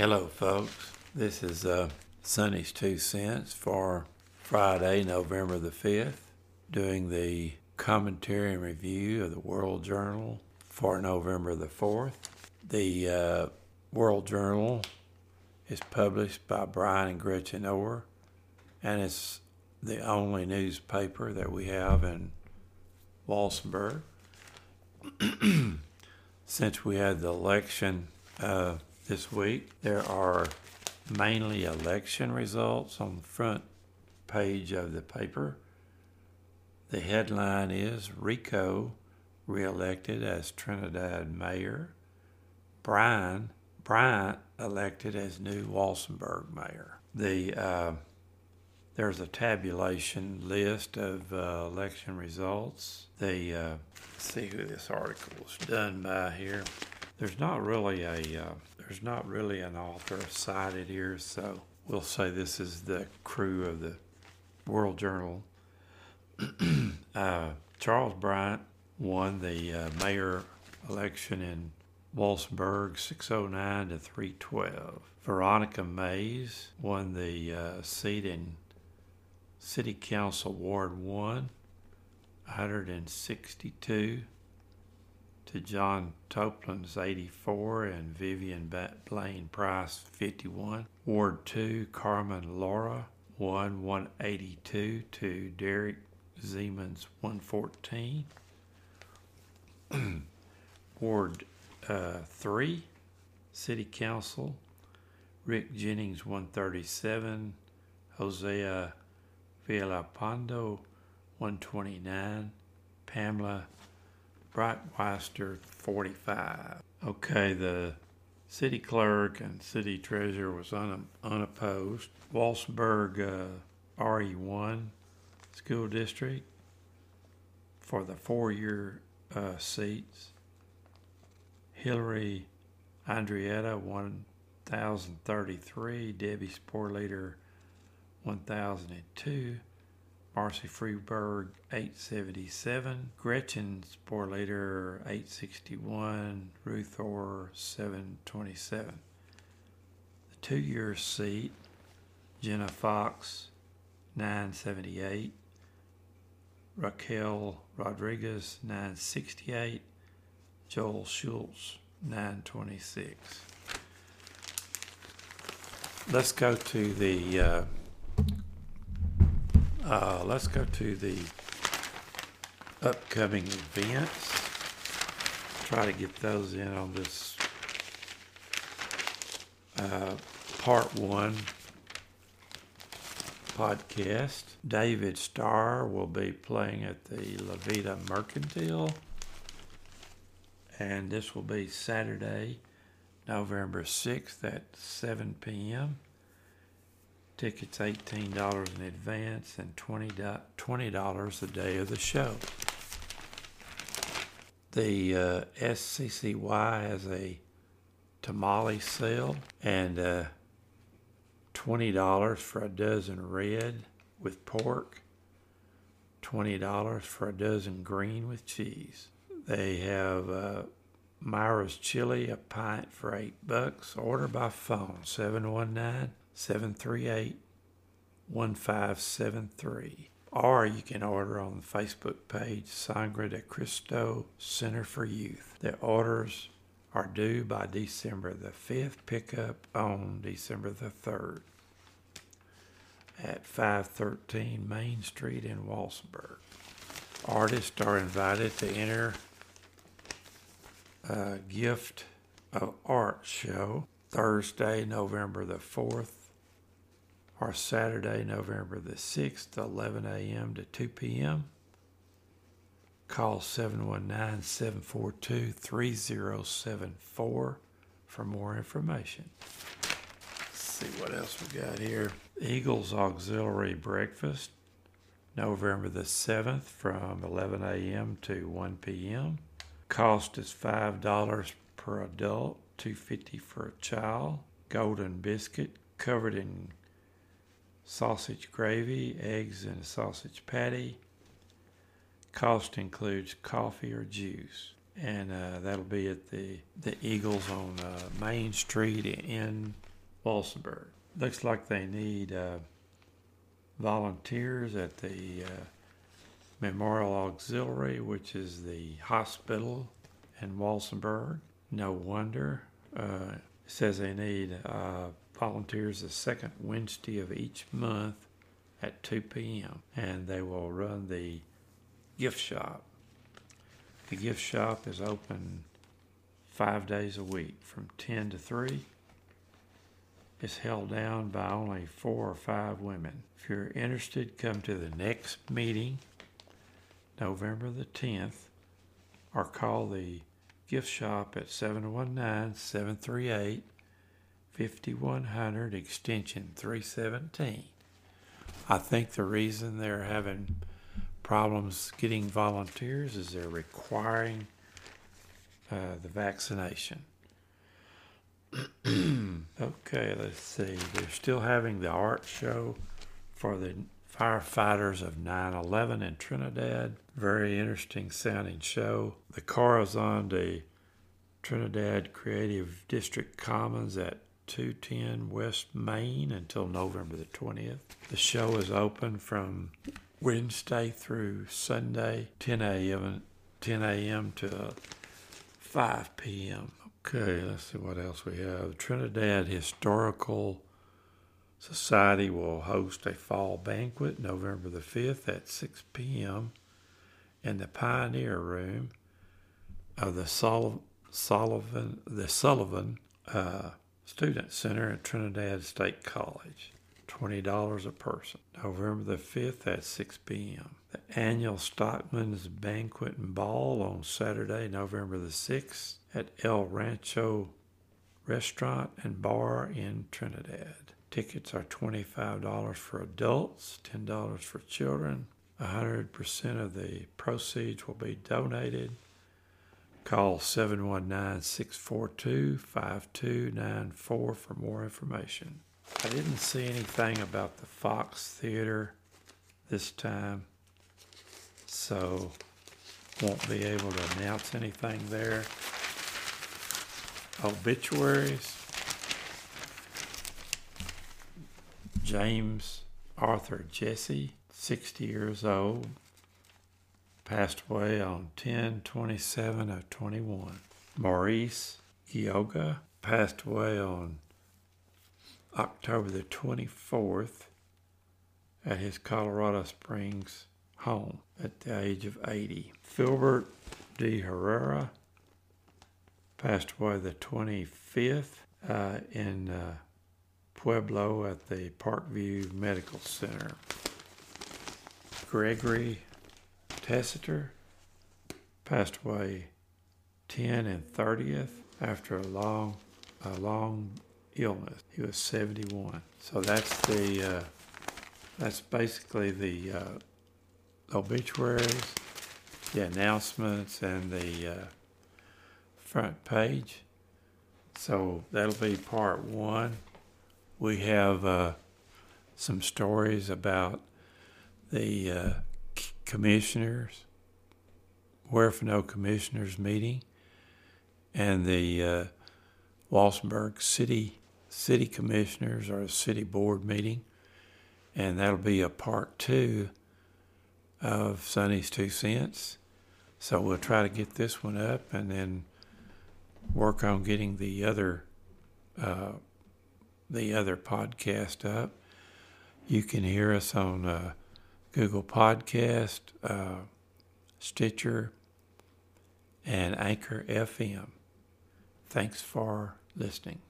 Hello, folks. This is uh, Sonny's Two Cents for Friday, November the 5th, doing the commentary and review of the World Journal for November the 4th. The uh, World Journal is published by Brian and Gretchen Orr, and it's the only newspaper that we have in Walsenburg. Since we had the election uh, this week, there are mainly election results on the front page of the paper. The headline is Rico reelected as Trinidad mayor. Brian Bryant elected as new Walsenburg mayor. The uh, there's a tabulation list of uh, election results. The uh, see who this article was done by here. There's not really a uh, there's not really an author cited here, so we'll say this is the crew of the World Journal. uh, Charles Bryant won the uh, mayor election in Walsenburg 609 to 312. Veronica Mays won the uh, seat in City Council Ward 1 162 to John Toplin's 84 and Vivian Blaine Price 51. Ward 2 Carmen Laura 1 182 to Derek Zeman's 114. Ward uh, 3 City Council Rick Jennings 137 Hosea Villalpando 129 Pamela Breitweister 45 okay the city clerk and city treasurer was un- unopposed. Walsenburg uh, RE1 school district for the four-year uh, seats. Hillary Andrietta 1033, Debbie Spore Leader 1002, Marcy Freeberg 877, Gretchen Spore Leader 861, Ruth Orr 727. The two year seat, Jenna Fox 978, Raquel Rodriguez 968, Joel Schultz, 926. Let's go to the uh, uh, let's go to the upcoming events. Try to get those in on this uh, part one podcast. David Starr will be playing at the La Veta Mercantile and this will be Saturday, November 6th at 7 p.m. Tickets $18 in advance and $20, $20 day of the show. The uh, SCCY has a tamale sale and uh, $20 for a dozen red with pork, $20 for a dozen green with cheese. They have uh, Myra's Chili, a pint for eight bucks. Order by phone 719 738 1573. Or you can order on the Facebook page Sangre de Cristo Center for Youth. The orders are due by December the 5th, pickup on December the 3rd at 513 Main Street in Walsenburg. Artists are invited to enter uh, gift of art show Thursday, November the 4th, or Saturday, November the 6th, 11 a.m. to 2 p.m. Call 719 742 3074 for more information. Let's see what else we got here. Eagles Auxiliary Breakfast, November the 7th from 11 a.m. to 1 p.m. Cost is five dollars per adult, two fifty for a child. Golden biscuit covered in sausage gravy, eggs, and a sausage patty. Cost includes coffee or juice, and uh, that'll be at the the Eagles on uh, Main Street in Walsenburg. Looks like they need uh, volunteers at the uh, Memorial Auxiliary, which is the hospital in Walsenburg. No wonder. Uh, says they need uh, volunteers the second Wednesday of each month at 2 p.m. and they will run the gift shop. The gift shop is open five days a week from 10 to 3. It's held down by only four or five women. If you're interested, come to the next meeting, November the 10th, or call the gift shop at 719 738 5100 extension 317. I think the reason they're having problems getting volunteers is they're requiring uh, the vaccination. okay, let's see. They're still having the art show for the firefighters of 9 11 in Trinidad. Very interesting sounding show. The car is on the Trinidad Creative District Commons at 210 West Main until November the 20th. The show is open from Wednesday through Sunday, 10 a.m. 10 a.m. to 5 p.m. Okay, let's see what else we have. Trinidad Historical Society will host a fall banquet November the 5th at 6 p.m. in the Pioneer Room of the Sul- Sullivan, the Sullivan uh, Student Center at Trinidad State College. $20 a person. November the 5th at 6 p.m. The annual Stockman's Banquet and Ball on Saturday, November the 6th at El Rancho Restaurant and Bar in Trinidad. Tickets are $25 for adults, $10 for children. 100% of the proceeds will be donated Call 719 642 5294 for more information. I didn't see anything about the Fox Theater this time, so won't be able to announce anything there. Obituaries James Arthur Jesse, 60 years old, passed away on 10 27 of 21. Maurice Yoga passed away on October the 24th at his Colorado Springs home at the age of 80. Filbert D. Herrera passed away the 25th uh, in uh, Pueblo at the Parkview Medical Center. Gregory Tessiter passed away 10 and 30th after a long, a long illness. He was 71. So that's the, uh, that's basically the uh, obituaries, the announcements, and the uh, front page. So that'll be part one. We have uh, some stories about the uh, commissioners, no commissioners meeting, and the uh, Walsenburg City City Commissioners or City Board meeting, and that'll be a part two of Sonny's Two Cents. So we'll try to get this one up and then work on getting the other uh, the other podcast up. You can hear us on uh, Google Podcast, uh, Stitcher, and Anchor FM. Thanks for listening.